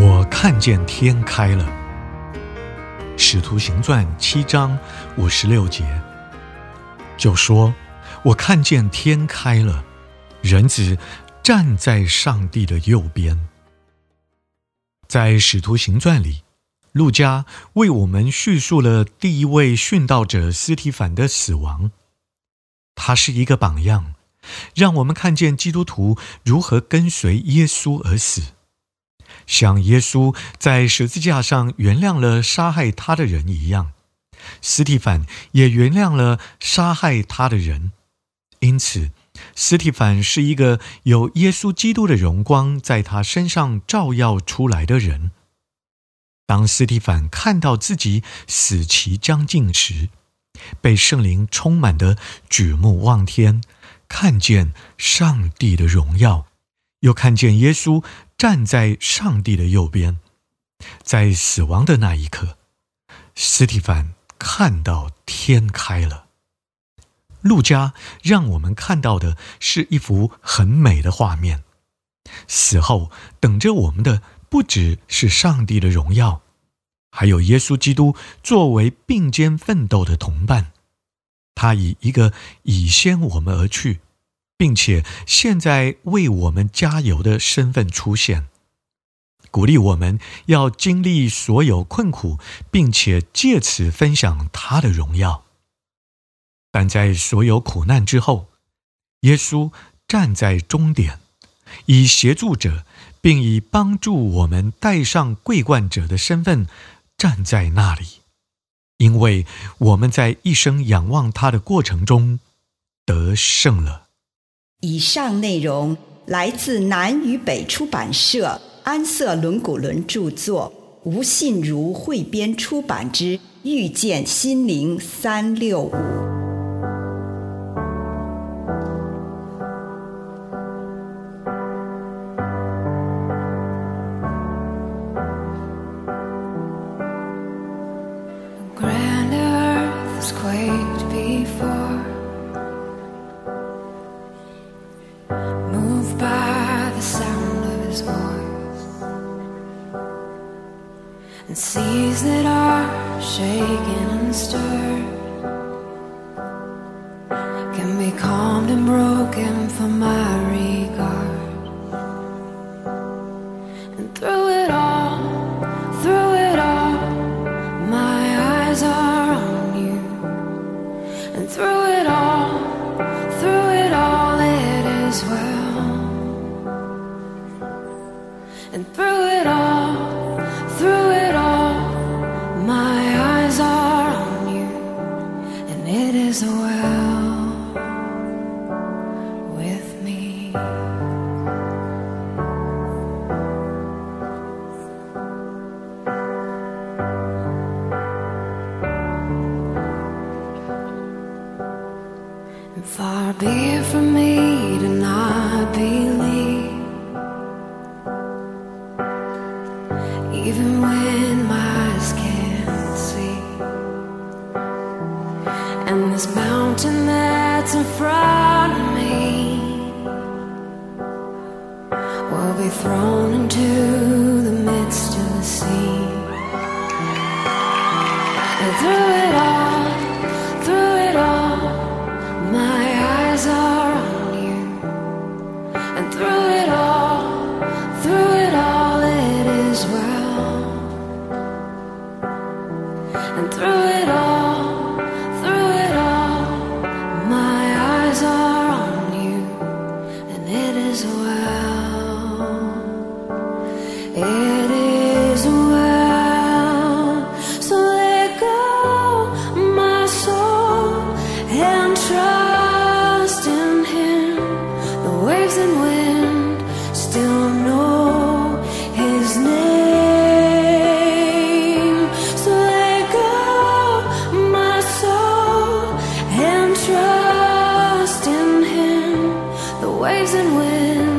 我看见天开了，《使徒行传》七章五十六节就说：“我看见天开了，人子站在上帝的右边。”在《使徒行传》里，路加为我们叙述了第一位殉道者斯提凡的死亡，他是一个榜样，让我们看见基督徒如何跟随耶稣而死。像耶稣在十字架上原谅了杀害他的人一样，斯蒂凡也原谅了杀害他的人。因此，斯蒂凡是一个有耶稣基督的荣光在他身上照耀出来的人。当斯蒂凡看到自己死期将近时，被圣灵充满的举目望天，看见上帝的荣耀，又看见耶稣。站在上帝的右边，在死亡的那一刻，斯蒂凡看到天开了。路加让我们看到的是一幅很美的画面。死后等着我们的不只是上帝的荣耀，还有耶稣基督作为并肩奋斗的同伴。他以一个已先我们而去。并且现在为我们加油的身份出现，鼓励我们要经历所有困苦，并且借此分享他的荣耀。但在所有苦难之后，耶稣站在终点，以协助者，并以帮助我们戴上桂冠者的身份站在那里，因为我们在一生仰望他的过程中得胜了。以上内容来自南与北出版社安瑟伦古伦著作，吴信如汇编出版之《遇见心灵三六五》。and when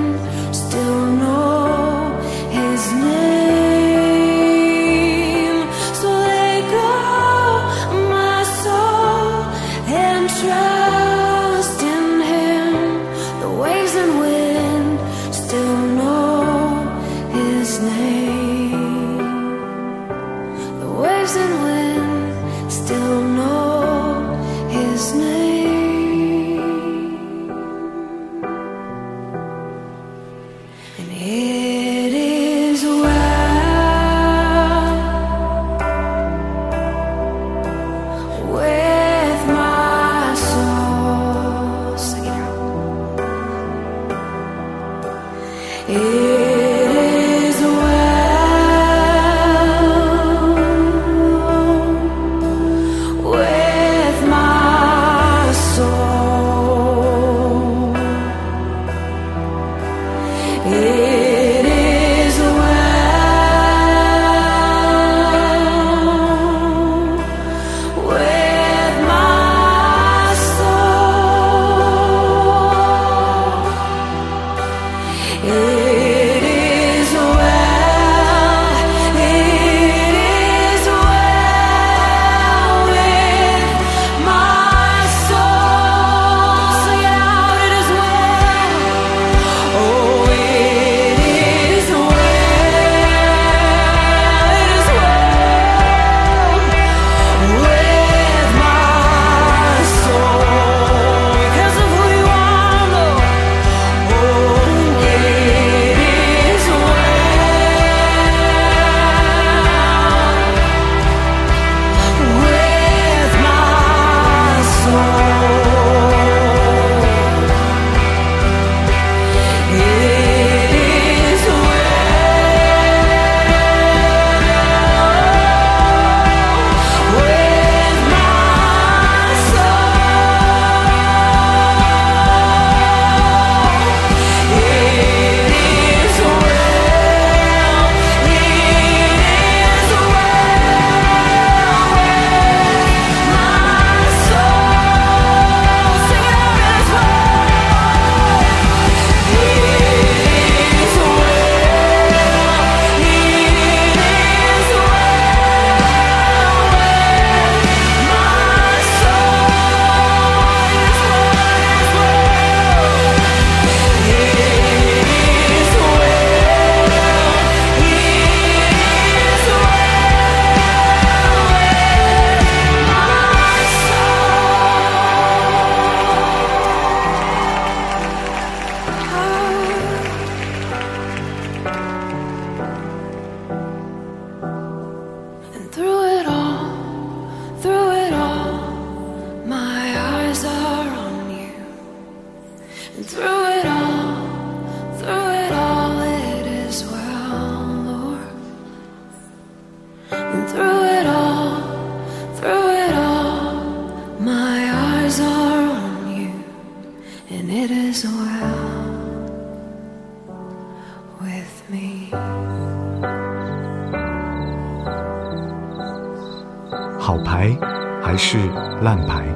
烂牌？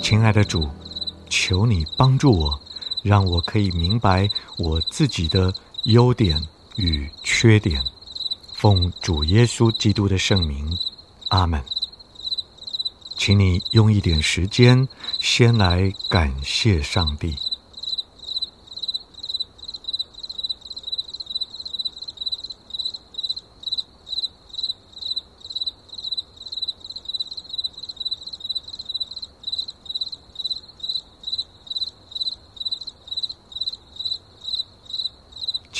亲爱的主，求你帮助我，让我可以明白我自己的优点与缺点。奉主耶稣基督的圣名，阿门。请你用一点时间，先来感谢上帝。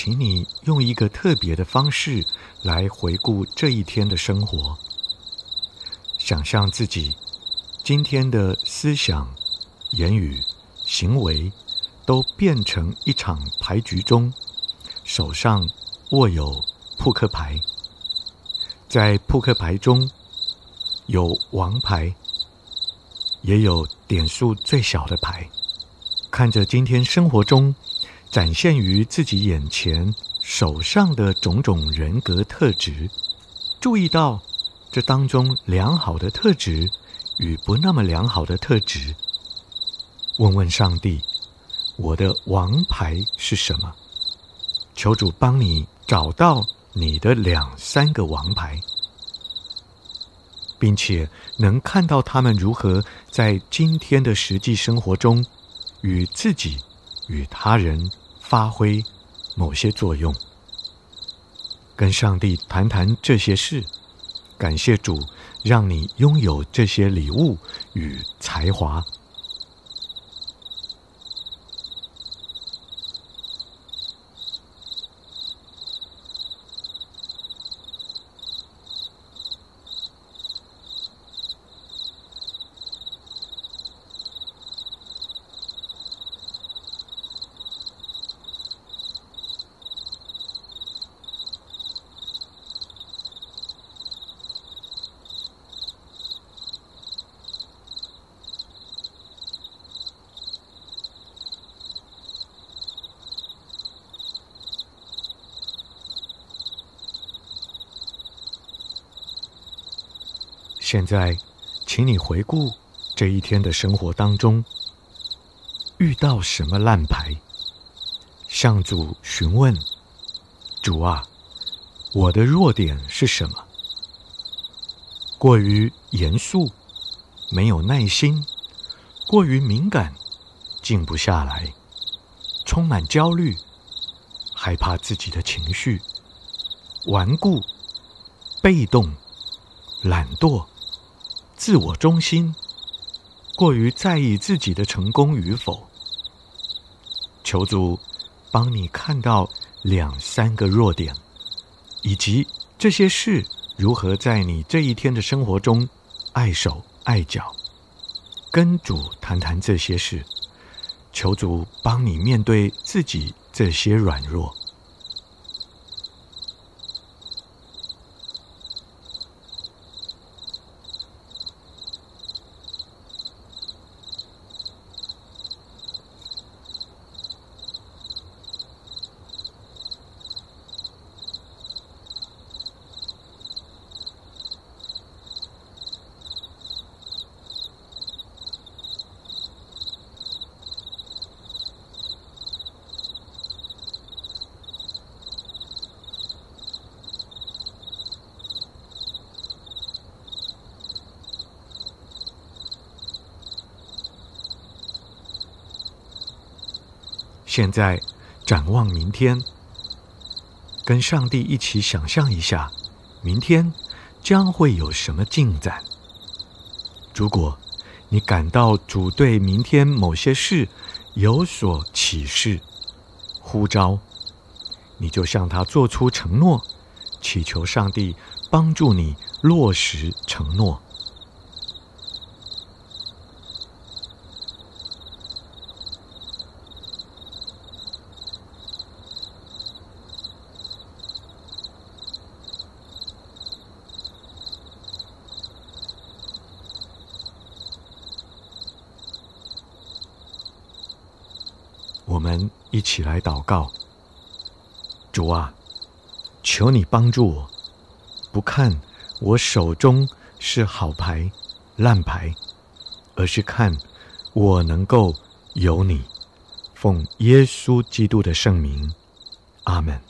请你用一个特别的方式来回顾这一天的生活，想象自己今天的思想、言语、行为都变成一场牌局中，手上握有扑克牌，在扑克牌中有王牌，也有点数最小的牌，看着今天生活中。展现于自己眼前手上的种种人格特质，注意到这当中良好的特质与不那么良好的特质。问问上帝，我的王牌是什么？求主帮你找到你的两三个王牌，并且能看到他们如何在今天的实际生活中与自己。与他人发挥某些作用，跟上帝谈谈这些事，感谢主让你拥有这些礼物与才华。现在，请你回顾这一天的生活当中，遇到什么烂牌？向主询问：主啊，我的弱点是什么？过于严肃，没有耐心，过于敏感，静不下来，充满焦虑，害怕自己的情绪，顽固，被动，懒惰。自我中心，过于在意自己的成功与否。求主帮你看到两三个弱点，以及这些事如何在你这一天的生活中碍手碍脚。跟主谈谈这些事，求主帮你面对自己这些软弱。现在展望明天，跟上帝一起想象一下，明天将会有什么进展。如果你感到主对明天某些事有所启示、呼召，你就向他做出承诺，祈求上帝帮助你落实承诺。我们一起来祷告。主啊，求你帮助我，不看我手中是好牌、烂牌，而是看我能够有你。奉耶稣基督的圣名，阿门。